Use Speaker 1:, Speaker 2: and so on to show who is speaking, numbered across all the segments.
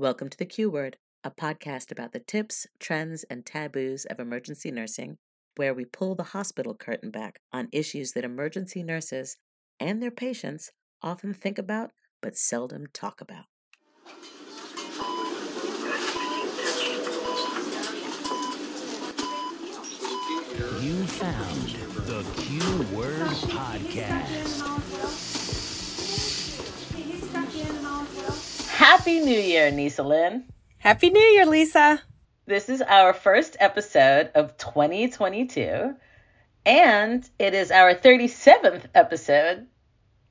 Speaker 1: Welcome to the Q Word, a podcast about the tips, trends, and taboos of emergency nursing, where we pull the hospital curtain back on issues that emergency nurses and their patients often think about but seldom talk about.
Speaker 2: You found the Q Word Podcast.
Speaker 1: Happy New Year, Nyssa Lynn.
Speaker 3: Happy New Year, Lisa.
Speaker 1: This is our first episode of 2022, and it is our 37th episode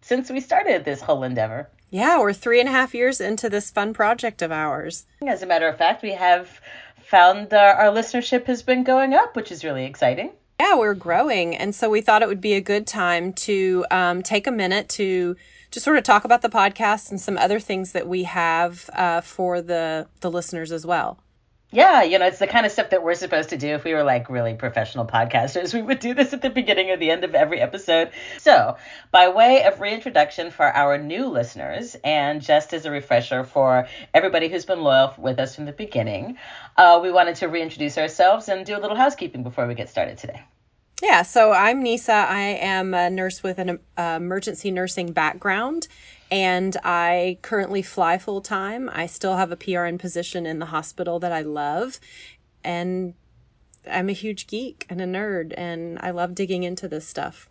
Speaker 1: since we started this whole endeavor.
Speaker 3: Yeah, we're three and a half years into this fun project of ours.
Speaker 1: As a matter of fact, we have found our, our listenership has been going up, which is really exciting.
Speaker 3: Yeah, we're growing. And so we thought it would be a good time to um, take a minute to just sort of talk about the podcast and some other things that we have uh, for the, the listeners as well.
Speaker 1: Yeah, you know, it's the kind of stuff that we're supposed to do if we were like really professional podcasters. We would do this at the beginning or the end of every episode. So, by way of reintroduction for our new listeners, and just as a refresher for everybody who's been loyal with us from the beginning, uh, we wanted to reintroduce ourselves and do a little housekeeping before we get started today.
Speaker 3: Yeah, so I'm Nyssa. I am a nurse with an uh, emergency nursing background, and I currently fly full time. I still have a PRN position in the hospital that I love, and I'm a huge geek and a nerd, and I love digging into this stuff.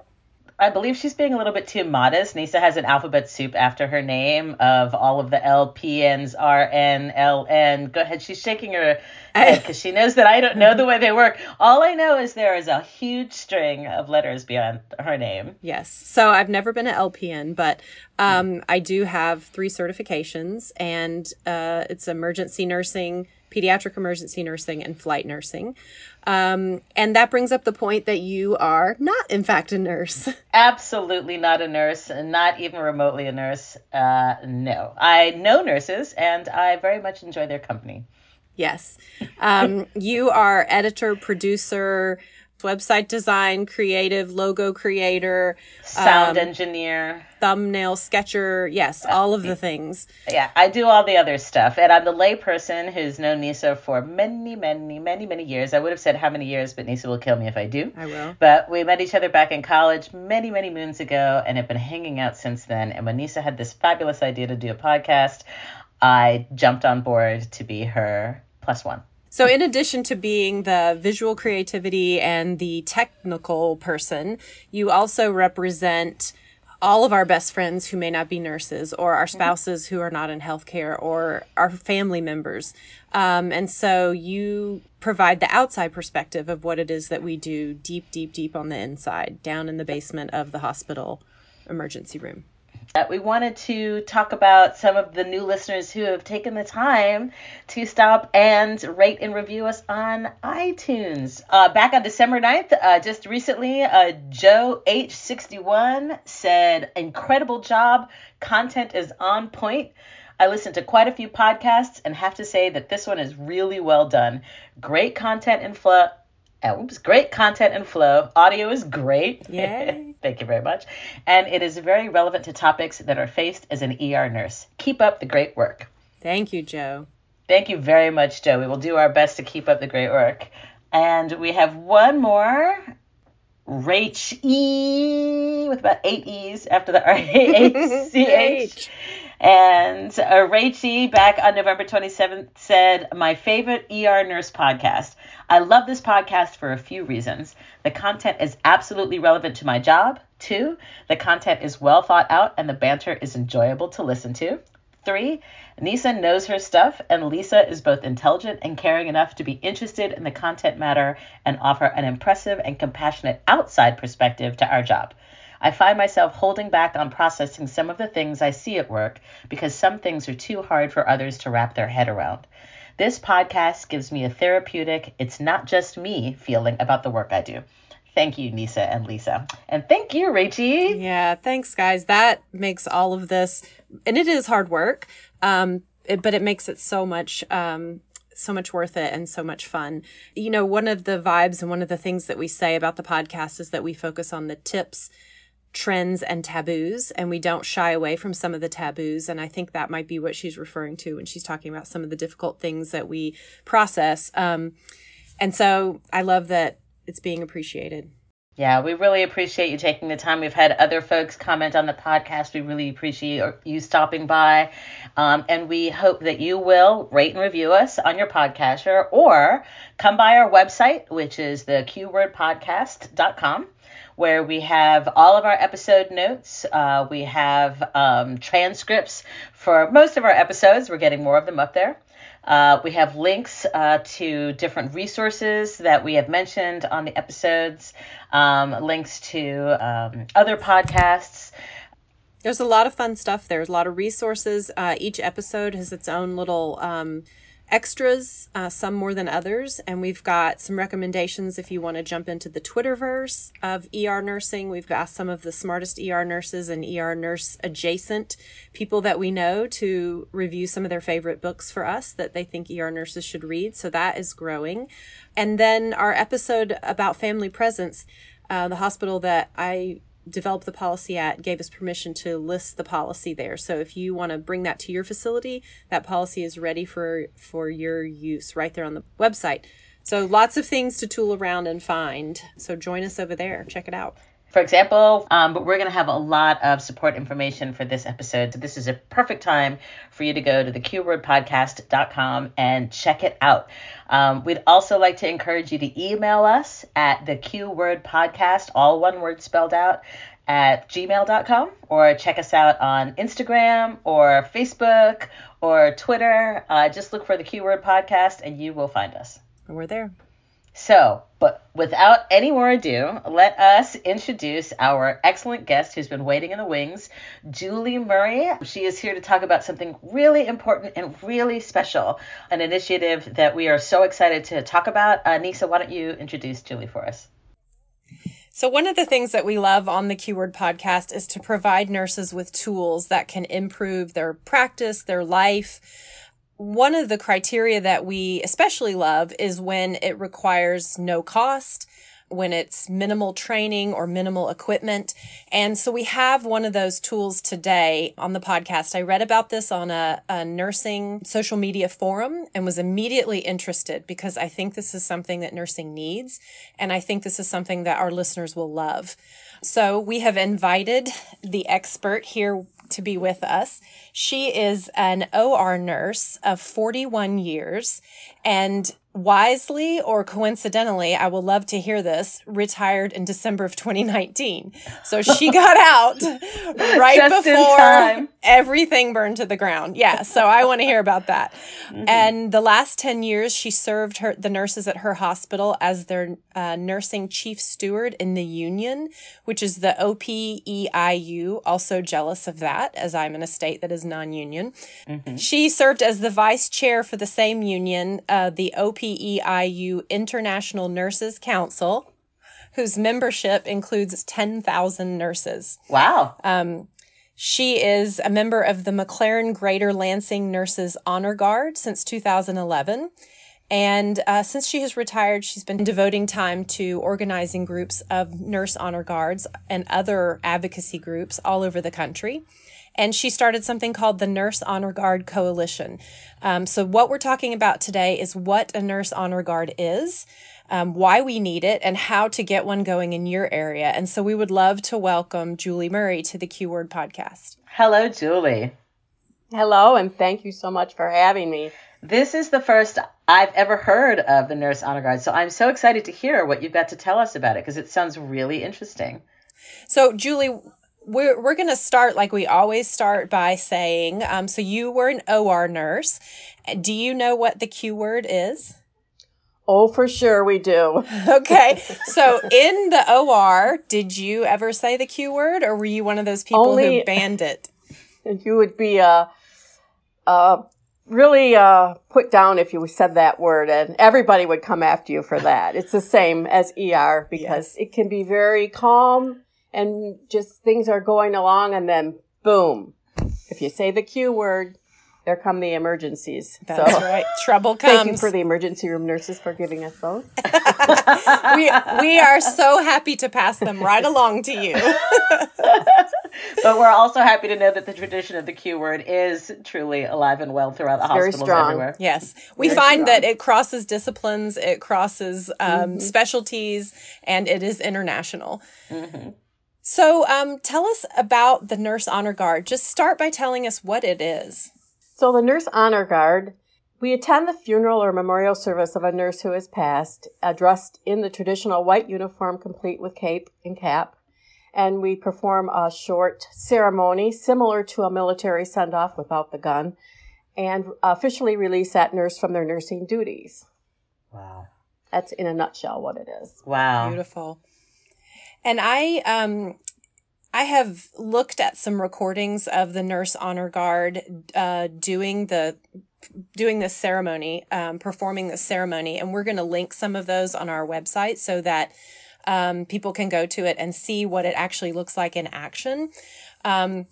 Speaker 1: I believe she's being a little bit too modest. Nyssa has an alphabet soup after her name of all of the LPNs, RN, LN. Go ahead. She's shaking her head because she knows that I don't know the way they work. All I know is there is a huge string of letters beyond her name.
Speaker 3: Yes. So I've never been an LPN, but um, I do have three certifications, and uh, it's emergency nursing, pediatric emergency nursing, and flight nursing. Um, and that brings up the point that you are not, in fact, a nurse.
Speaker 1: Absolutely not a nurse, not even remotely a nurse. Uh, no, I know nurses, and I very much enjoy their company.
Speaker 3: Yes. Um, you are editor, producer, website design, creative, logo creator,
Speaker 1: sound um, engineer,
Speaker 3: thumbnail sketcher. Yes, all of the things.
Speaker 1: Yeah, I do all the other stuff. And I'm the layperson who's known Nyssa for many, many, many, many years. I would have said how many years, but Nyssa will kill me if I do.
Speaker 3: I will.
Speaker 1: But we met each other back in college many, many moons ago and have been hanging out since then. And when Nyssa had this fabulous idea to do a podcast, I jumped on board to be her plus one.
Speaker 3: So, in addition to being the visual creativity and the technical person, you also represent all of our best friends who may not be nurses, or our spouses who are not in healthcare, or our family members. Um, and so you provide the outside perspective of what it is that we do deep, deep, deep on the inside, down in the basement of the hospital emergency room.
Speaker 1: We wanted to talk about some of the new listeners who have taken the time to stop and rate and review us on iTunes. Uh, back on December 9th, uh, just recently, uh, Joe H61 said, Incredible job. Content is on point. I listened to quite a few podcasts and have to say that this one is really well done. Great content and flow oops, great content and flow. Audio is great.
Speaker 3: Yay.
Speaker 1: Thank you very much. And it is very relevant to topics that are faced as an ER nurse. Keep up the great work.
Speaker 3: Thank you, Joe.
Speaker 1: Thank you very much, Joe. We will do our best to keep up the great work. And we have one more. Rach E with about eight E's after the R A C H. And uh, Rachie back on November 27th said, My favorite ER nurse podcast. I love this podcast for a few reasons. The content is absolutely relevant to my job. Two, the content is well thought out and the banter is enjoyable to listen to. Three, Nyssa knows her stuff, and Lisa is both intelligent and caring enough to be interested in the content matter and offer an impressive and compassionate outside perspective to our job. I find myself holding back on processing some of the things I see at work because some things are too hard for others to wrap their head around. This podcast gives me a therapeutic, it's not just me feeling about the work I do. Thank you, Nyssa and Lisa. And thank you, Rachie.
Speaker 3: Yeah, thanks, guys. That makes all of this, and it is hard work, um, it, but it makes it so much um, so much worth it and so much fun. You know, one of the vibes and one of the things that we say about the podcast is that we focus on the tips trends and taboos and we don't shy away from some of the taboos and i think that might be what she's referring to when she's talking about some of the difficult things that we process um, and so i love that it's being appreciated
Speaker 1: yeah, we really appreciate you taking the time. We've had other folks comment on the podcast. We really appreciate you stopping by. Um, and we hope that you will rate and review us on your podcaster or come by our website, which is the qwordpodcast.com where we have all of our episode notes. Uh, we have um, transcripts for most of our episodes. We're getting more of them up there. Uh, we have links uh, to different resources that we have mentioned on the episodes, um, links to um, other podcasts.
Speaker 3: There's a lot of fun stuff. There's a lot of resources. Uh, each episode has its own little um, extras, uh, some more than others. And we've got some recommendations if you want to jump into the Twitterverse of ER nursing. We've asked some of the smartest ER nurses and ER nurse adjacent people that we know to review some of their favorite books for us that they think ER nurses should read. So that is growing. And then our episode about family presence, uh, the hospital that I developed the policy at gave us permission to list the policy there. So if you want to bring that to your facility, that policy is ready for for your use right there on the website. So lots of things to tool around and find. So join us over there. Check it out
Speaker 1: for example. Um, but we're going to have a lot of support information for this episode. So this is a perfect time for you to go to the and check it out. Um, we'd also like to encourage you to email us at the all one word spelled out, at gmail.com or check us out on Instagram or Facebook or Twitter. Uh, just look for the Q Word Podcast and you will find us.
Speaker 3: We're there.
Speaker 1: So, but without any more ado, let us introduce our excellent guest who's been waiting in the wings, Julie Murray. She is here to talk about something really important and really special, an initiative that we are so excited to talk about. Uh, Nyssa, why don't you introduce Julie for us?
Speaker 3: So, one of the things that we love on the Q Word podcast is to provide nurses with tools that can improve their practice, their life, one of the criteria that we especially love is when it requires no cost, when it's minimal training or minimal equipment. And so we have one of those tools today on the podcast. I read about this on a, a, nursing social media forum and was immediately interested because I think this is something that nursing needs. And I think this is something that our listeners will love. So we have invited the expert here to be with us. She is an OR nurse of 41 years and wisely or coincidentally, I will love to hear this, retired in December of 2019. So she got out right before everything burned to the ground. Yeah. So I want to hear about that. Mm-hmm. And the last 10 years, she served her, the nurses at her hospital as their uh, nursing chief steward in the union, which is the OPEIU. Also jealous of that as I'm in a state that is non-union. Mm-hmm. She served as the vice chair for the same union, uh, the OP OPEIU International Nurses Council, whose membership includes 10,000 nurses.
Speaker 1: Wow.
Speaker 3: Um, she is a member of the McLaren Greater Lansing Nurses Honor Guard since 2011. And uh, since she has retired, she's been devoting time to organizing groups of nurse honor guards and other advocacy groups all over the country and she started something called the Nurse Honor Guard Coalition. Um, so, what we're talking about today is what a Nurse Honor Guard is, um, why we need it, and how to get one going in your area. And so, we would love to welcome Julie Murray to the Q Word podcast.
Speaker 1: Hello, Julie.
Speaker 4: Hello, and thank you so much for having me.
Speaker 1: This is the first I've ever heard of the Nurse Honor Guard, so I'm so excited to hear what you've got to tell us about it because it sounds really interesting.
Speaker 3: So, Julie, we're, we're going to start like we always start by saying, um, so you were an OR nurse. Do you know what the Q word is?
Speaker 4: Oh, for sure we do.
Speaker 3: okay. So in the OR, did you ever say the Q word or were you one of those people Only, who banned it?
Speaker 4: You would be, uh, uh, really, uh, put down if you said that word and everybody would come after you for that. It's the same as ER because yes. it can be very calm and just things are going along and then boom. If you say the Q word, there come the emergencies.
Speaker 3: That's
Speaker 4: so
Speaker 3: right. Trouble comes.
Speaker 4: thank you for the emergency room nurses for giving us those.
Speaker 3: we we are so happy to pass them right along to you.
Speaker 1: but we're also happy to know that the tradition of the Q word is truly alive and well throughout the
Speaker 4: very
Speaker 1: hospitals
Speaker 4: strong.
Speaker 1: everywhere.
Speaker 3: Yes, we
Speaker 4: Very
Speaker 3: find
Speaker 4: strong.
Speaker 3: that it crosses disciplines, it crosses um, specialties, and it is international. So, um, tell us about the Nurse Honor Guard. Just start by telling us what it is.
Speaker 4: So the Nurse Honor Guard, we attend the funeral or memorial service of a nurse who has passed, uh, dressed in the traditional white uniform complete with cape and cap. And we perform a short ceremony similar to a military send off without the gun and officially release that nurse from their nursing duties.
Speaker 1: Wow.
Speaker 4: That's in a nutshell what it is.
Speaker 1: Wow.
Speaker 3: Beautiful. And I um I have looked at some recordings of the Nurse Honor Guard uh, doing the doing this ceremony, um, performing this ceremony, and we're going to link some of those on our website so that um, people can go to it and see what it actually looks like in action. Um,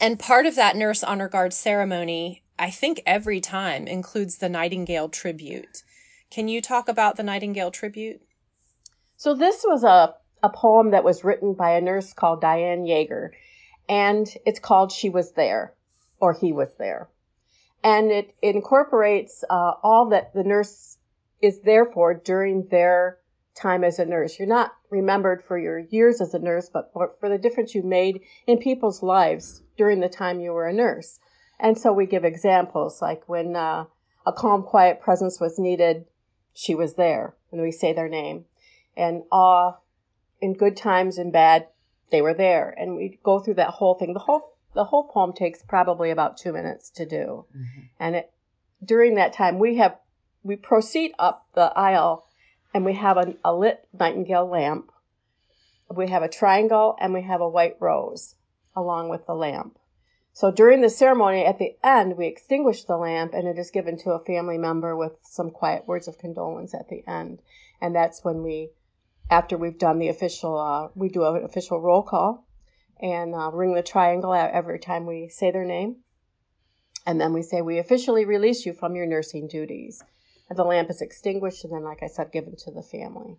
Speaker 3: and part of that Nurse Honor Guard ceremony, I think every time includes the Nightingale tribute. Can you talk about the Nightingale tribute?
Speaker 4: So this was a, a poem that was written by a nurse called Diane Yeager, and it's called She Was There, or He Was There. And it, incorporates uh, all that the nurse is there for during their time as a nurse. You're not remembered for your years as a nurse, but for, for the difference you made in people's lives during the time you were a nurse. And so we give examples like when uh, a calm, quiet presence was needed, she was there, and we say their name and awe in good times and bad they were there. And we go through that whole thing. The whole the whole poem takes probably about two minutes to do. Mm-hmm. And it during that time we have we proceed up the aisle and we have a, a lit nightingale lamp. We have a triangle and we have a white rose along with the lamp. So during the ceremony at the end we extinguish the lamp and it is given to a family member with some quiet words of condolence at the end. And that's when we after we've done the official, uh, we do an official roll call and uh, ring the triangle out every time we say their name. And then we say, We officially release you from your nursing duties. And the lamp is extinguished and then, like I said, given to the family.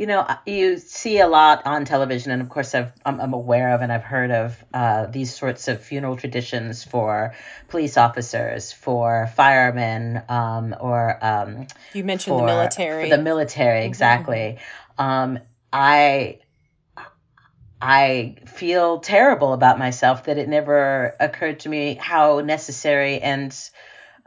Speaker 1: You know, you see a lot on television, and of course, I've, I'm, I'm aware of and I've heard of uh, these sorts of funeral traditions for police officers, for firemen, um, or um,
Speaker 3: You mentioned the military.
Speaker 1: For the military, exactly. Um, I I feel terrible about myself that it never occurred to me how necessary and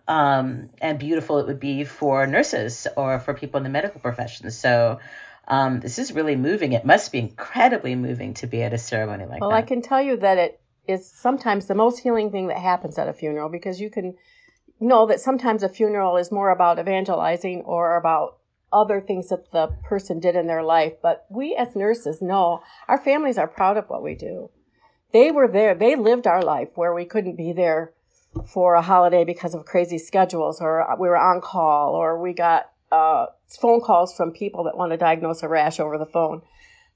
Speaker 1: um, and beautiful it would be for nurses or for people in the medical profession. So um, this is really moving. It must be incredibly moving to be at a ceremony like
Speaker 4: Well,
Speaker 1: that.
Speaker 4: Well, I can tell you that it is sometimes the most healing thing that happens at a funeral because you can know that sometimes a funeral is more about evangelizing or about other things that the person did in their life. But we as nurses know our families are proud of what we do. They were there, they lived our life where we couldn't be there for a holiday because of crazy schedules or we were on call or we got uh, phone calls from people that want to diagnose a rash over the phone.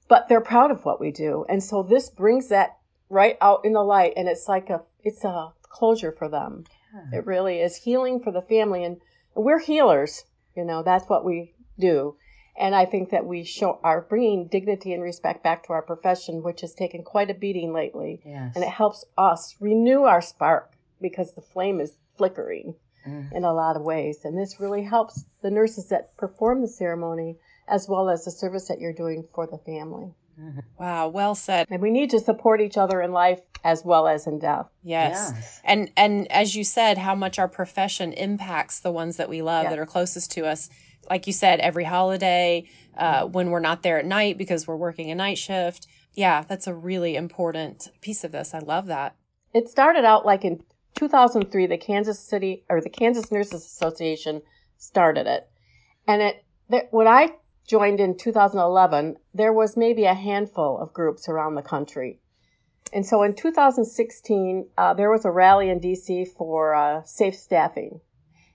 Speaker 4: But they're proud of what we do. And so this brings that right out in the light and it's like a it's a closure for them. It really is healing for the family and we're healers you know that's what we do. And i think that we show are bringing dignity and respect back to our profession which has taken quite a beating lately.
Speaker 1: Yes.
Speaker 4: and it helps us renew our spark because the flame is flickering
Speaker 1: Mm.
Speaker 4: in a lot of ways and this really helps the nurses that perform the ceremony as well as the service that you're doing for the family
Speaker 3: wow, well said.
Speaker 4: and we need to support each other in life as well as in death.
Speaker 3: Yes.
Speaker 1: Yes.
Speaker 3: And and as you said, how much our profession impacts the ones that we love
Speaker 4: Yeah.
Speaker 3: that are closest to us. Like you said, every holiday, uh, when we're not there at night because we're working a night shift. Yeah, that's a really important piece of this. I love that.
Speaker 4: It started out like in 2003, the Kansas City or the Kansas Nurses Association started it. And it, when I joined in 2011, there was maybe a handful of groups around the country. And so in 2016, uh, there was a rally in DC for uh, safe staffing.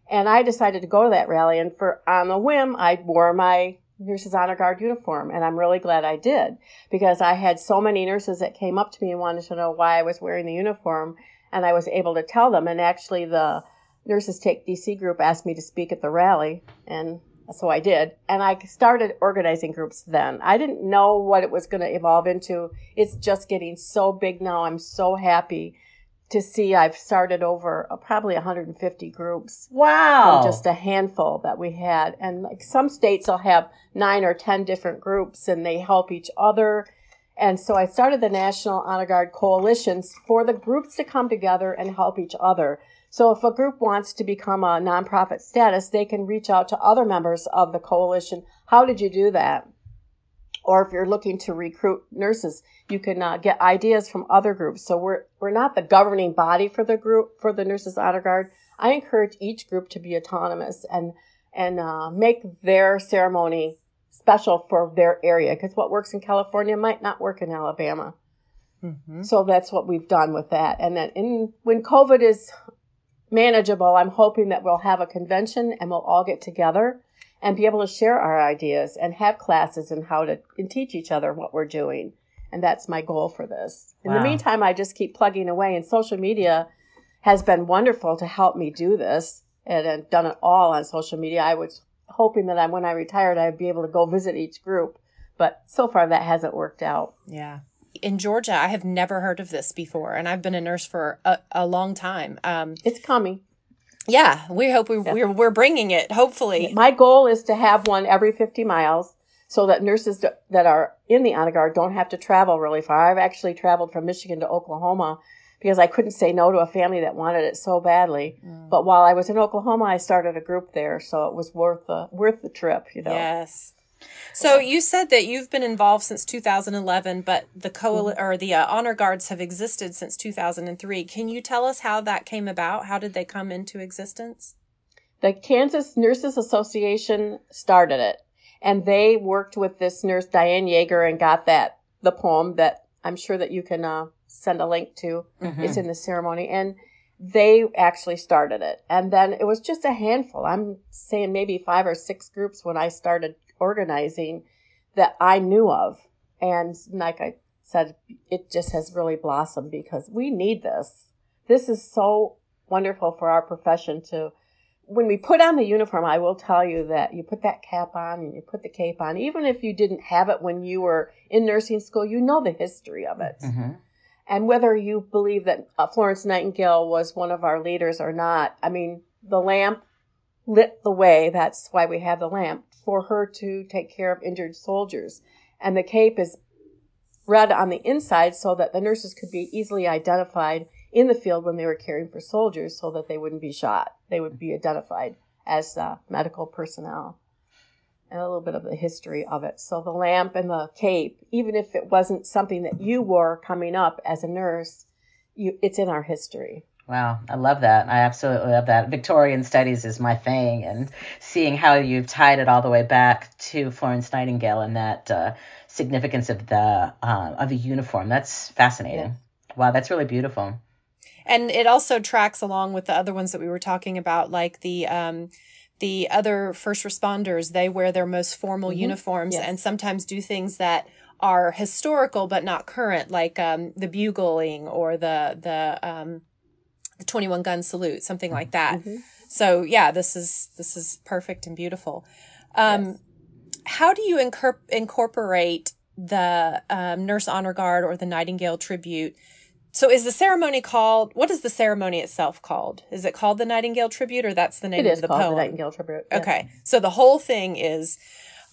Speaker 4: And I decided to go to that rally, and for on a whim, I wore my Nurses Honor Guard uniform, and I'm really glad I did because I had so many nurses that came up to me and wanted to know why I was wearing the uniform, and I was able to tell them. And actually, the Nurses Take DC group asked me to speak at the rally, and so I did. And I started organizing groups then. I didn't know what it was going to evolve into. It's just getting so big now. I'm so happy to see I've started over uh, probably 150 groups
Speaker 1: Wow.
Speaker 4: from just a handful that we had. And like some states will have nine or 10 different groups and they help each other. And so I started the National Honor Guard coalitions for the groups to come together and help each other. So if a group wants to become a nonprofit status, they can reach out to other members of the coalition. How did you do that? Or if you're looking to recruit nurses, you can uh, get ideas from other groups. So we're we're not the governing body for the group for the Nurses Honor Guard. I encourage each group to be autonomous and and uh, make their ceremony special for their area because what works in California might not work in Alabama. Mm-hmm. So that's what we've done with that. And then in when COVID is manageable, I'm hoping that we'll have a convention and we'll all get together and be able to share our ideas and have classes and how to and teach each other what we're doing. And that's my goal for this. In
Speaker 1: Wow.
Speaker 4: the meantime, I just keep plugging away and social media has been wonderful to help me do this and I've done it all on social media. I was hoping that I, when I retired, I'd be able to go visit each group, but so far that hasn't worked out.
Speaker 3: Yeah. In Georgia, I have never heard of this before, and I've been a nurse for a, a long time. Um,
Speaker 4: It's coming.
Speaker 3: yeah, we hope we, we're, we're bringing it, hopefully.
Speaker 4: My goal is to have one every 50 miles so that nurses that are in the honor guard don't have to travel really far. I've actually traveled from Michigan to Oklahoma because I couldn't say no to a family that wanted it so badly. But while I was in Oklahoma, I started a group there, so it was worth the worth the trip, you know.
Speaker 3: Yes. So you said that you've been involved since 2011, but the coal or the uh, honor guards have existed since 2003. Can you tell us how that came about? How did they come into existence?
Speaker 4: The Kansas Nurses Association started it, and they worked with this nurse Diane Yeager and got that the poem that I'm sure that you can uh, send a link to. It's in the ceremony, and they actually started it, and then it was just a handful. I'm saying maybe five or six groups when I started organizing that I knew of, and like I said, it just has really blossomed because we need this. This is so wonderful for our profession to when we put on the uniform, I will tell you that you put that cap on and you put the cape on, even if you didn't have it when you were in nursing school, you know the history of it.
Speaker 1: Mhm.
Speaker 4: And whether you believe that uh, Florence Nightingale was one of our leaders or not, I mean, the lamp lit the way. That's why we have the lamp for her to take care of injured soldiers. And the cape is red on the inside so that the nurses could be easily identified in the field when they were caring for soldiers so that they wouldn't be shot. They would be identified as uh, medical personnel. And a little bit of the history of it. So the lamp and the cape, even if it wasn't something that you wore coming up as a nurse, you, it's in our history.
Speaker 1: Wow, I love that. I absolutely love that. Victorian studies is my thing, and seeing how you've tied it all the way back to Florence Nightingale and that uh, significance of the uh, of the uniform. That's fascinating. Wow, that's really beautiful.
Speaker 3: And it also tracks along with the other ones that we were talking about, like the um, the other first responders. They wear their most formal uniforms
Speaker 4: Yes.
Speaker 3: and sometimes do things that are historical but not current, like um, the bugling or the the um, the twenty one gun salute, something like that. So yeah, this is this is perfect and beautiful. Um, How do you incor- incorporate the um, Nurse Honor Guard or the Nightingale Tribute? So is the ceremony called? What is the ceremony itself called? Is it called the Nightingale Tribute, or that's the name
Speaker 4: It
Speaker 3: of the
Speaker 4: called
Speaker 3: poem?
Speaker 4: the Nightingale Tribute. yeah.
Speaker 3: Okay, so the whole thing is,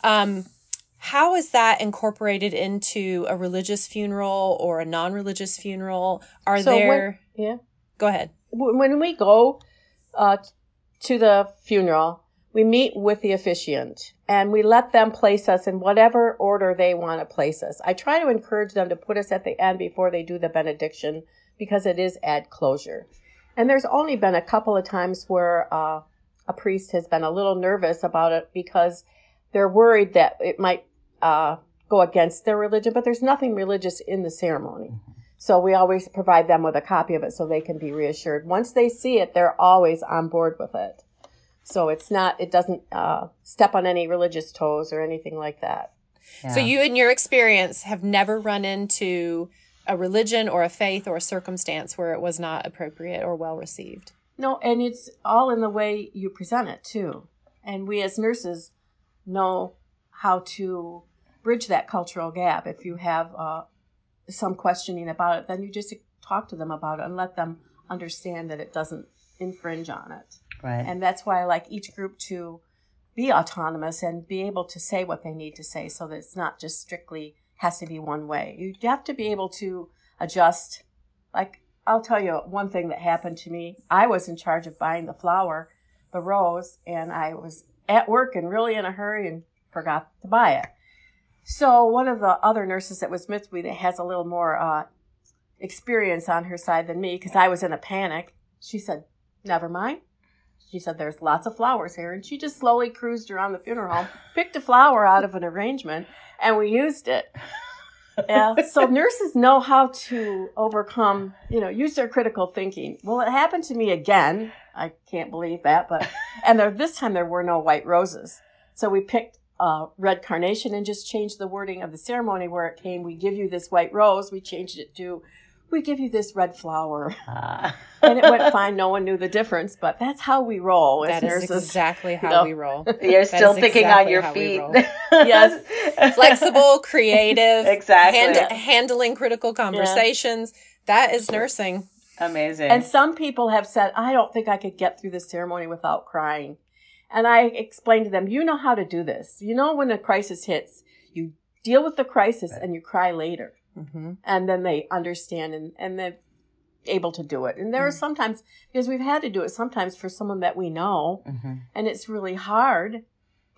Speaker 3: um, how is that incorporated into a religious funeral or a non-religious funeral? Are
Speaker 4: So when-
Speaker 3: there?
Speaker 4: Yeah.
Speaker 3: Go ahead.
Speaker 4: When when we go uh, to the funeral, we meet with the officiant and we let them place us in whatever order they want to place us. I try to encourage them to put us at the end before they do the benediction because it is add closure. And there's only been a couple of times where uh, a priest has been a little nervous about it because they're worried that it might uh, go against their religion, but there's nothing religious in the ceremony. So we always provide them with a copy of it so they can be reassured. Once they see it, they're always on board with it. So it's not, it doesn't uh, step on any religious toes or anything like that.
Speaker 3: So you, in your experience, have never run into a religion or a faith or a circumstance where it was not appropriate or well received.
Speaker 4: No, and it's all in the way you present it too. And we as nurses know how to bridge that cultural gap. If you have uh, some questioning about it, then you just talk to them about it and let them understand that it doesn't infringe on it.
Speaker 1: Right.
Speaker 4: And that's why I like each group to be autonomous and be able to say what they need to say so that it's not just strictly has to be one way. You have to be able to adjust. Like, I'll tell you one thing that happened to me. I was in charge of buying the flower, the rose, and I was at work and really in a hurry and forgot to buy it. So one of the other nurses that was with me that has a little more uh, experience on her side than me, because I was in a panic, she said, "Never mind." She said, "There's lots of flowers here," and she just slowly cruised around the funeral home, picked a flower out of an arrangement, and we used it. Yeah. So nurses know how to overcome, you know, use their critical thinking. Well, it happened to me again. I can't believe that, but and there, this time there were no white roses. So we picked uh, red carnation and just changed the wording of the ceremony where it came. We give you this white rose. We changed it to, we give you this red flower,
Speaker 1: Ah.
Speaker 4: and it went fine. No one knew the difference, but that's how we roll as
Speaker 3: That is
Speaker 4: nurses.
Speaker 3: exactly how
Speaker 4: know.
Speaker 3: we roll.
Speaker 1: You're still thinking
Speaker 3: exactly
Speaker 1: on your feet.
Speaker 4: Yes.
Speaker 3: Flexible, creative,
Speaker 1: Exactly.
Speaker 3: hand- handling critical conversations. That is nursing.
Speaker 1: Amazing.
Speaker 4: And some people have said, I don't think I could get through this ceremony without crying. And I explained to them, you know how to do this. You know, when a crisis hits, you deal with the crisis and you cry later.
Speaker 3: Mm-hmm.
Speaker 4: And then they understand and, and they're able to do it. And there are sometimes, because we've had to do it sometimes for someone that we know,
Speaker 1: Mhm.
Speaker 4: and it's really hard,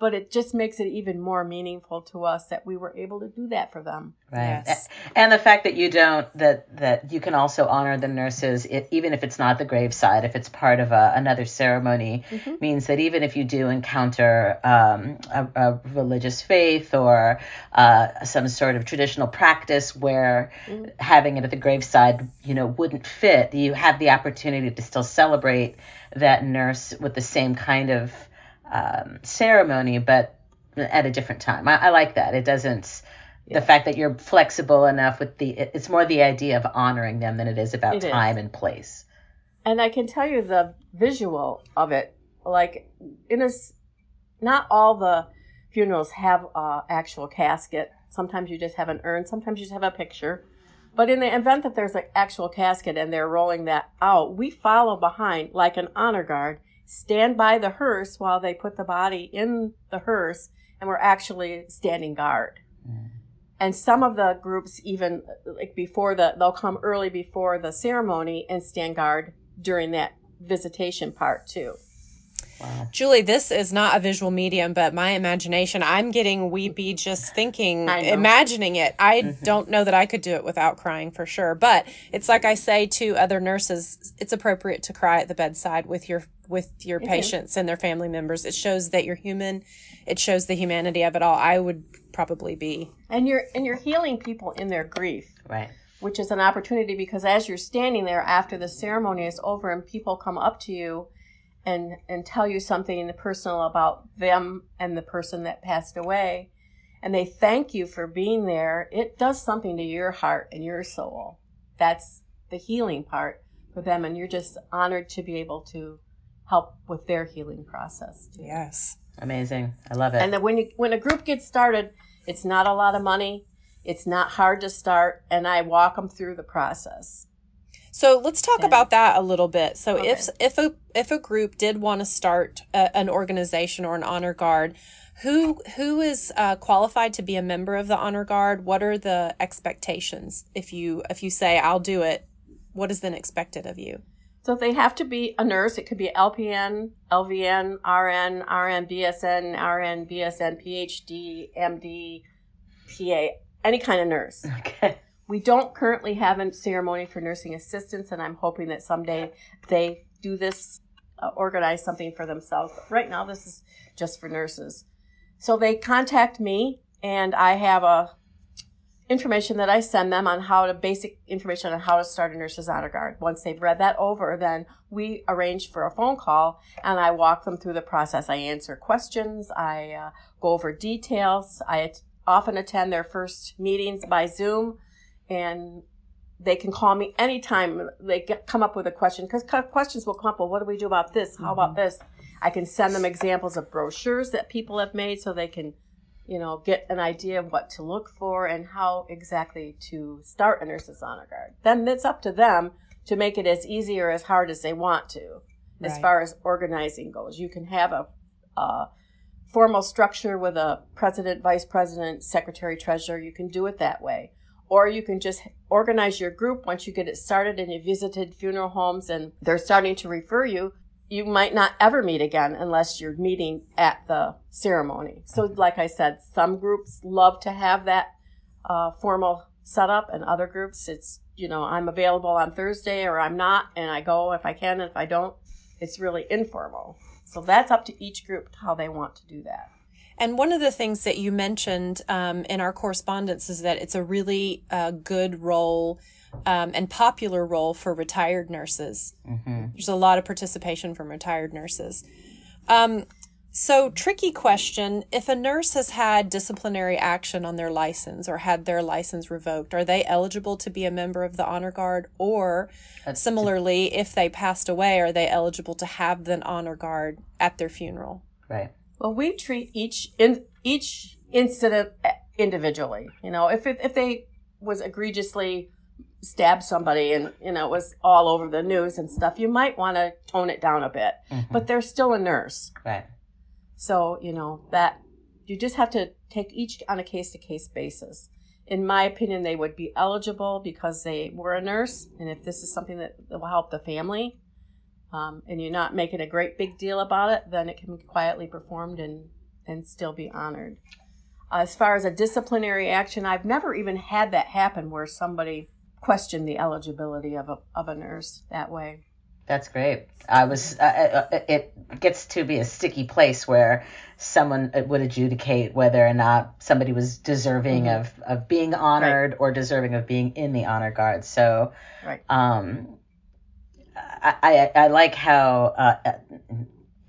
Speaker 4: but it just makes it even more meaningful to us that we were able to do that for them.
Speaker 1: Right.
Speaker 3: Yes.
Speaker 1: And the fact that you don't that that you can also honor the nurses if, even if it's not the graveside, if it's part of a, another ceremony,
Speaker 4: Mm-hmm.
Speaker 1: means that even if you do encounter um, a, a religious faith or uh, some sort of traditional practice where
Speaker 4: Mm-hmm.
Speaker 1: having it at the graveside, you know, wouldn't fit, you have the opportunity to still celebrate that nurse with the same kind of um, ceremony, but at a different time. I, I like that. It doesn't. The fact that you're flexible enough with the, it's more the idea of honoring them than it is about
Speaker 4: It is.
Speaker 1: time and place.
Speaker 4: And I can tell you the visual of it, like in a, not all the funerals have a actual casket. Sometimes you just have an urn. Sometimes you just have a picture. But in the event that there's an actual casket and they're rolling that out, we follow behind like an honor guard, stand by the hearse while they put the body in the hearse, and we're actually standing guard. Mm. And some of the groups even like before the they'll come early before the ceremony and stand guard during that visitation part too. Wow.
Speaker 3: Julie, this is not a visual medium, but my imagination, I'm getting weepy just thinking, imagining it. I mm-hmm. don't know that I could do it without crying for sure. But it's like I say to other nurses, it's appropriate to cry at the bedside with your with your mm-hmm. patients and their family members. It shows that you're human. It shows the humanity of it all. I would probably be.
Speaker 4: And you're and you're healing people in their grief,
Speaker 1: Right.
Speaker 4: which is an opportunity because as you're standing there after the ceremony is over and people come up to you and and tell you something personal about them and the person that passed away and they thank you for being there, it does something to your heart and your soul. That's the healing part for them and you're just honored to be able to help with their healing process too.
Speaker 3: Yes.
Speaker 1: Amazing. I love it.
Speaker 4: And then when you, when a group gets started, it's not a lot of money. It's not hard to start, and I walk them through the process.
Speaker 3: So let's talk
Speaker 4: Yeah.
Speaker 3: about that a little bit. So if if a if a group did want to start a, an organization or an honor guard, who who is uh, qualified to be a member of the honor guard? What are the expectations? If you if you say I'll do it, what is then expected of you?
Speaker 4: So they have to be a nurse. It could be LPN, LVN, RN, RN, BSN, RN, BSN, PhD, MD, PA, any kind of nurse.
Speaker 1: okay.
Speaker 4: We don't currently have a ceremony for nursing assistants, and I'm hoping that someday they do this, uh, organize something for themselves. But right now, this is just for nurses. So they contact me, and I have a information that I send them on how to basic information on how to start a nurse's honor guard. Once they've read that over, then we arrange for a phone call, and I walk them through the process. I answer questions, I uh, go over details. I at- often attend their first meetings by Zoom and they can call me anytime they get, come up with a question because questions will come up. Well, what do we do about this? How about this? I can send them examples of brochures that people have made so they can, you know, get an idea of what to look for and how exactly to start a nurse's honor guard. Then it's up to them to make it as easy or as hard as they want to, as far as organizing goes. You can have a, a formal structure with a president, vice president, secretary, treasurer. You can do it that way. Or you can just organize your group once you get it started and you visited funeral homes and they're starting to refer you. You might not ever meet again unless you're meeting at the ceremony. So, like I said, some groups love to have that uh, formal setup, and other groups, it's, you know, I'm available on Thursday or I'm not, and I go if I can, and if I don't, it's really informal. So, that's up to each group how they want to do that.
Speaker 3: And one of the things that you mentioned um, in our correspondence is that it's a really uh, good role um, and popular role for retired nurses.
Speaker 1: Mm-hmm.
Speaker 3: There's a lot of participation from retired nurses. Um, so, tricky question if a nurse has had disciplinary action on their license or had their license revoked, are they eligible to be a member of the honor guard? Or
Speaker 1: That's-
Speaker 3: similarly, if they passed away, are they eligible to have the honor guard at their funeral?
Speaker 1: Right.
Speaker 4: Well, we treat each in each incident individually. You know, if it, if they was egregiously stabbed somebody and you know it was all over the news and stuff, you might want to tone it down a bit.
Speaker 1: Mhm.
Speaker 4: But they're still a nurse,
Speaker 1: Right.
Speaker 4: so you know that you just have to take each on a case to case basis. In my opinion, they would be eligible because they were a nurse, and if this is something that will help the family, um, and you're not making a great big deal about it, then it can be quietly performed and and still be honored. As far as a disciplinary action, I've never even had that happen where somebody questioned the eligibility of a of a nurse that way.
Speaker 1: That's great. I was. Uh, uh, it gets to be a sticky place where someone uh, would adjudicate whether or not somebody was deserving
Speaker 4: Mhm.
Speaker 1: of of being honored or deserving of being in the honor guard. So,
Speaker 4: Right.
Speaker 1: um, I I, I like how. Uh,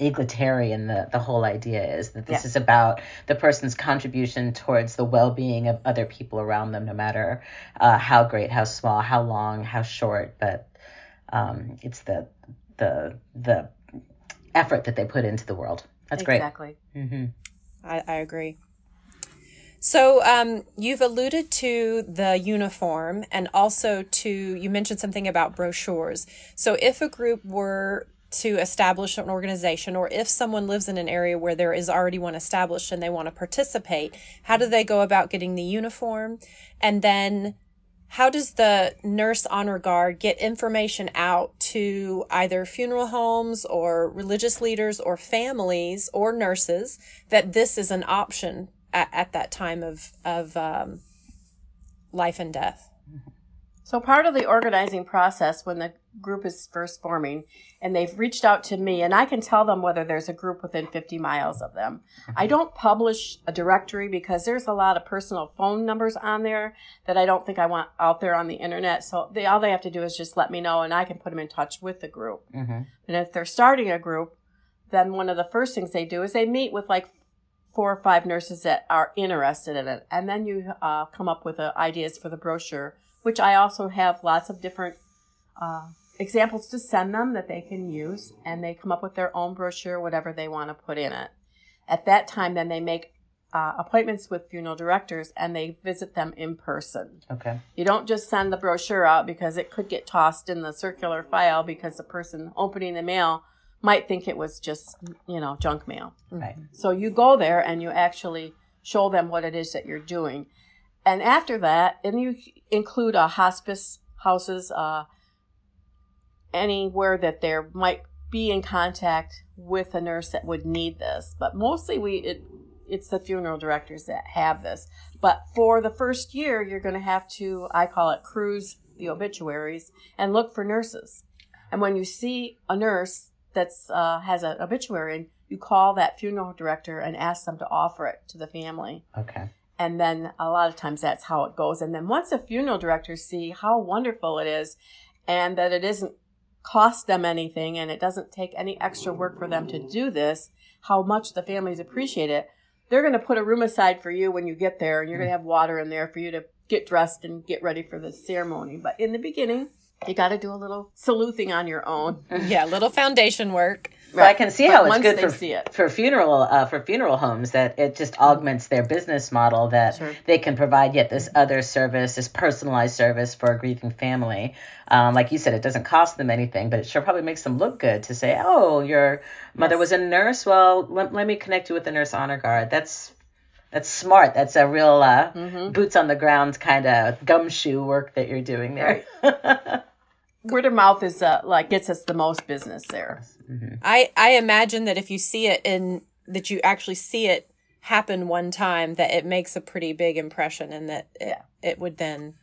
Speaker 1: egalitarian the, the whole idea is that this
Speaker 4: Yeah.
Speaker 1: is about the person's contribution towards the well-being of other people around them no matter uh, how great how small how long how short but um, it's the the the effort that they put into the world. That's
Speaker 4: exactly.
Speaker 1: great. hmm
Speaker 3: I, I agree. So um, you've alluded to the uniform and also to you mentioned something about brochures. So if a group were to establish an organization or if someone lives in an area where there is already one established and they want to participate, how do they go about getting the uniform? And then how does the nurse honor guard get information out to either funeral homes or religious leaders or families or nurses that this is an option at, at that time of of um, life and death?
Speaker 4: So part of the organizing process when the group is first forming and they've reached out to me and I can tell them whether there's a group within 50 miles of them. I don't publish a directory because there's a lot of personal phone numbers on there that I don't think I want out there on the internet. So they all they have to do is just let me know and I can put them in touch with the group.
Speaker 1: hmm
Speaker 4: And if they're starting a group, then one of the first things they do is they meet with like four or five nurses that are interested in it. And then you uh, come up with uh, ideas for the brochure, which I also have lots of different uh, examples to send them that they can use. And they come up with their own brochure, whatever they want to put in it. At that time, then they make uh, appointments with funeral directors and they visit them in person.
Speaker 1: Okay.
Speaker 4: You don't just send the brochure out because it could get tossed in the circular file because the person opening the mail might think it was just, you know, junk mail.
Speaker 1: Right.
Speaker 4: So you go there and you actually show them what it is that you're doing. And after that, and you include uh, hospice houses, uh, anywhere that there might be in contact with a nurse that would need this. But mostly we it, it's the funeral directors that have this. But for the first year, you're going to have to, I call it cruise the obituaries and look for nurses. And when you see a nurse that's uh, has an obituary, you call that funeral director and ask them to offer it to the family.
Speaker 1: Okay.
Speaker 4: And then a lot of times that's how it goes. And then once the funeral directors see how wonderful it is and that it isn't cost them anything and it doesn't take any extra work for them to do this, how much the families appreciate it, they're going to put a room aside for you when you get there and you're going to mm. have water in there for you to get dressed and get ready for the ceremony. But in the beginning, you got to do a little sleuthing on your own.
Speaker 3: Yeah, little foundation work.
Speaker 1: Well, I can see
Speaker 4: But
Speaker 1: how it's good for
Speaker 4: see it.
Speaker 1: for funeral uh, for funeral homes that it just augments their business model that
Speaker 4: Sure.
Speaker 1: they can provide yet this other service, this personalized service for a grieving family. Um, like you said, it doesn't cost them anything, but it sure probably makes them look good to say, "Oh, your mother
Speaker 4: Yes.
Speaker 1: was a nurse. Well, let, let me connect you with the nurse honor guard." That's that's smart. That's a real uh,
Speaker 4: Mm-hmm.
Speaker 1: boots on the ground kind of gumshoe work that you're doing there.
Speaker 4: Word of mouth is uh, like gets us the most business there.
Speaker 3: I I imagine that if you see it in that you actually see it happen one time, that it makes a pretty big impression, and that it,
Speaker 4: Yeah.
Speaker 3: it would then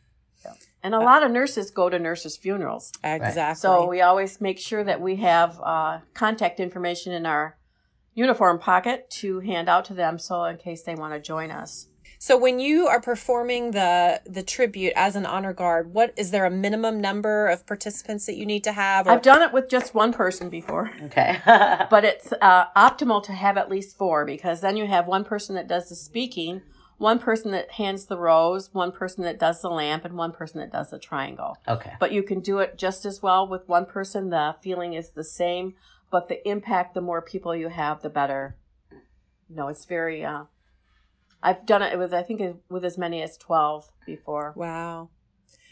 Speaker 4: And a lot of nurses go to nurses' funerals.
Speaker 3: exactly.
Speaker 4: So we always make sure that we have uh, contact information in our uniform pocket to hand out to them so in case they want to join us.
Speaker 3: So when you are performing the the tribute as an honor guard, what is there a minimum number of participants that you need to have? Or,
Speaker 4: I've done it with just one person before,
Speaker 1: okay.
Speaker 4: but it's uh, optimal to have at least four because then you have one person that does the speaking, one person that hands the rose, one person that does the lamp, and one person that does the triangle.
Speaker 1: okay.
Speaker 4: But you can do it just as well with one person. The feeling is the same, but the impact, the more people you have, the better. No, it's very. Uh, I've done it with I think with as many as twelve before.
Speaker 3: wow.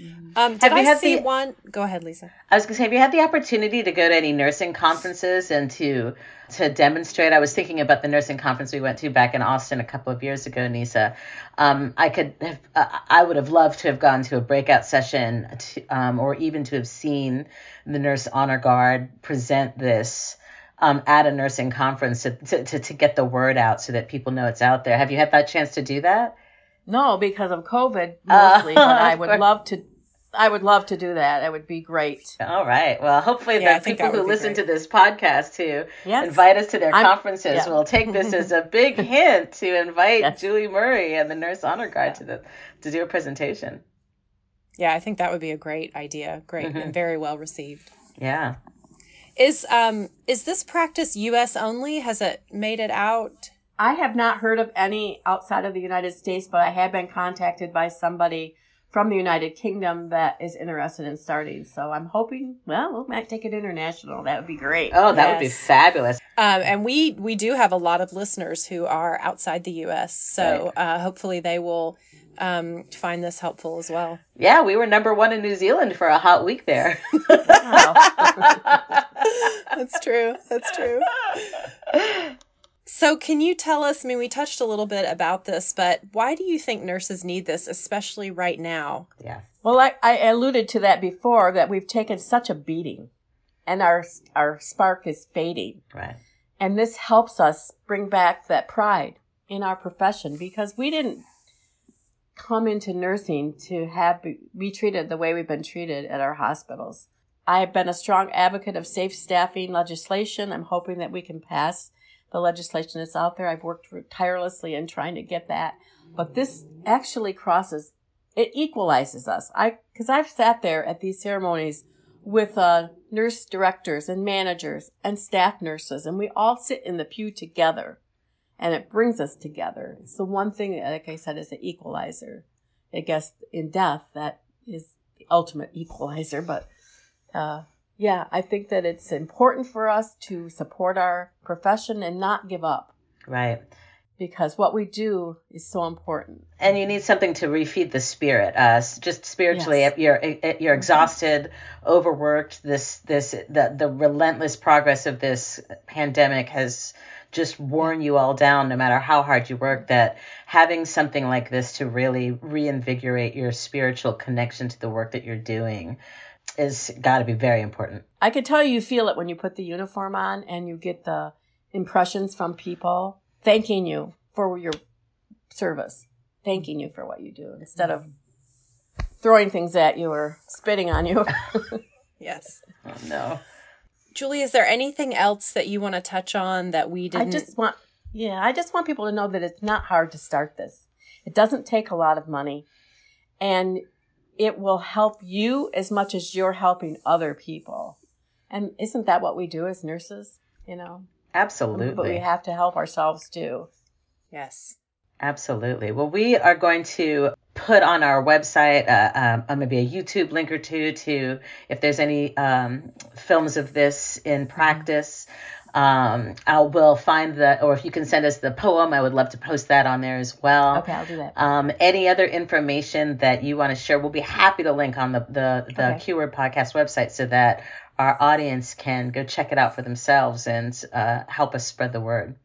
Speaker 4: Mm-hmm.
Speaker 3: Um, did
Speaker 1: Have you
Speaker 3: I
Speaker 1: had
Speaker 3: see
Speaker 1: the-
Speaker 3: one? Go ahead, Lisa.
Speaker 1: I was gonna say, have you had the opportunity to go to any nursing conferences and to to demonstrate? I was thinking about the nursing conference we went to back in Austin a couple of years ago, Nyssa. Um, I could have, uh, I would have loved to have gone to a breakout session, to, um, or even to have seen the nurse honor guard present this. Um, at a nursing conference to, to, to, to get the word out so that people know it's out there. Have you had that chance to do that?
Speaker 4: No, because of COVID
Speaker 1: Uh,
Speaker 4: mostly. but I would
Speaker 1: course.
Speaker 4: love to. I would love to do that. That would be great.
Speaker 1: All right. Well, hopefully
Speaker 3: Yeah,
Speaker 1: the people who listen
Speaker 3: great.
Speaker 1: to this podcast who
Speaker 4: Yes.
Speaker 1: invite us to their
Speaker 4: I'm-
Speaker 1: conferences
Speaker 4: yeah.
Speaker 1: will take this as a big hint to invite
Speaker 4: Yes.
Speaker 1: Julie Murray and the Nurse Honor Guard to the to do a presentation.
Speaker 3: Yeah, I think that would be a great idea. Great
Speaker 1: Mm-hmm.
Speaker 3: and very well received.
Speaker 1: Yeah.
Speaker 3: Is um is this practice U.S. only? Has it made it out?
Speaker 4: I have not heard of any outside of the United States, but I have been contacted by somebody from the United Kingdom that is interested in starting. So I'm hoping, well, we might take it international. That would be great.
Speaker 1: Oh, that would be fabulous.
Speaker 3: Um, and we we do have a lot of listeners who are outside the U.S. So uh, hopefully they will um, find this helpful as well.
Speaker 1: Yeah, we were number one in New Zealand for a hot week there.
Speaker 4: Wow.
Speaker 3: That's true. That's true. So, can you tell us? I mean, we touched a little bit about this, but why do you think nurses need this, especially right now?
Speaker 1: yeah.
Speaker 4: Well, I, I alluded to that before that we've taken such a beating and our, our spark is fading.
Speaker 1: Right.
Speaker 4: And this helps us bring back that pride in our profession because we didn't come into nursing to have be treated the way we've been treated at our hospitals. I have been a strong advocate of safe staffing legislation. I'm hoping that we can pass the legislation that's out there. I've worked tirelessly in trying to get that. But this actually crosses, it equalizes us. I, cause I've sat there at these ceremonies with uh, nurse directors and managers and staff nurses, and we all sit in the pew together, and it brings us together. It's the one thing, like I said, is an equalizer. I guess in death, that is the ultimate equalizer. But uh, yeah, I think that it's important for us to support our profession and not give up
Speaker 1: Right.
Speaker 4: because what we do is so important.
Speaker 1: and you need something to refeed the spirit uh just spiritually
Speaker 4: Yes.
Speaker 1: if you're if you're exhausted overworked this this the the relentless progress of this pandemic has just worn you all down no matter how hard you work that having something like this to really reinvigorate your spiritual connection to the work that you're doing is got to be very important
Speaker 4: I could tell you, you feel it when you put the uniform on and you get the impressions from people thanking you for your service, thanking you for what you do instead of throwing things at you or spitting on you.
Speaker 3: Yes.
Speaker 1: oh no
Speaker 3: Julie, is there anything else that you want to touch on that we didn't?
Speaker 4: I just want, yeah, I just want people to know that it's not hard to start this. It doesn't take a lot of money and it will help you as much as you're helping other people. And isn't that what we do as nurses? You know,
Speaker 1: absolutely
Speaker 4: but we have to help ourselves too.
Speaker 3: Yes.
Speaker 1: Absolutely. Well, we are going to put on our website uh, um, maybe a YouTube link or two to if there's any um, films of this in practice. Um, I will find the, or if you can send us the poem, I would love to post that on there as well.
Speaker 4: Okay, I'll do that.
Speaker 1: Um, any other information that you want to share, we'll be happy to link on the the, the
Speaker 4: Okay.
Speaker 1: Q Word Podcast website so that our audience can go check it out for themselves and uh, help us spread the word.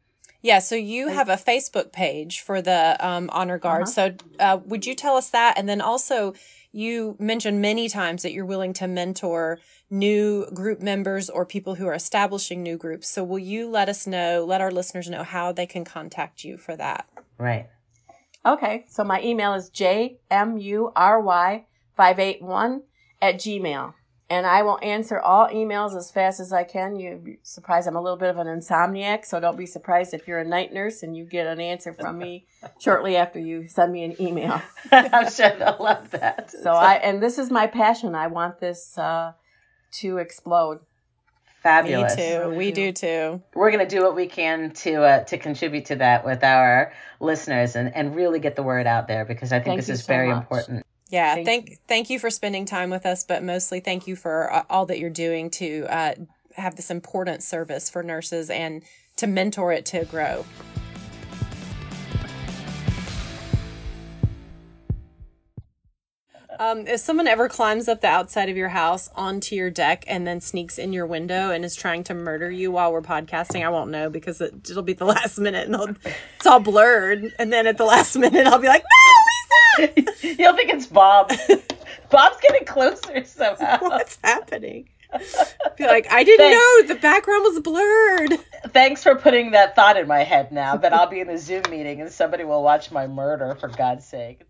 Speaker 3: Yeah, so you have a Facebook page for the um, honor guard.
Speaker 4: Uh-huh.
Speaker 3: So uh, would you tell us that? And then also, you mentioned many times that you're willing to mentor new group members or people who are establishing new groups. So will you let us know, let our listeners know how they can contact you for that?
Speaker 1: Right.
Speaker 4: Okay, so my email is jmury581 at gmail. And I will answer all emails as fast as I can. You'd be surprised I'm a little bit of an insomniac, so don't be surprised if you're a night nurse and you get an answer from me shortly after you send me an email.
Speaker 1: I'm sure they'll love that.
Speaker 4: So I and this is my passion. I want this uh, to explode.
Speaker 1: fabulous.
Speaker 3: Me too. We do too.
Speaker 1: We're gonna do what we can to uh, to contribute to that with our listeners and, and really get the word out there because I think
Speaker 4: Thank
Speaker 1: this is
Speaker 4: so
Speaker 1: very
Speaker 4: much.
Speaker 1: important.
Speaker 3: Yeah,
Speaker 4: Thank
Speaker 3: thank thank you for spending time with us, but mostly thank you for uh, all that you're doing to uh, have this important service for nurses and to mentor it to grow. Um, if someone ever climbs up the outside of your house onto your deck and then sneaks in your window and is trying to murder you while we're podcasting, I won't know because it, it'll be the last minute and it's all blurred. And then at the last minute, I'll be like, "No, Lisa!"
Speaker 1: You'll think it's Bob. Bob's getting closer somehow.
Speaker 3: what's happening? Be like, I didn't
Speaker 1: Thanks.
Speaker 3: know the background was blurred.
Speaker 1: Thanks for putting that thought in my head now that I'll be in a Zoom meeting and somebody will watch my murder for God's sake.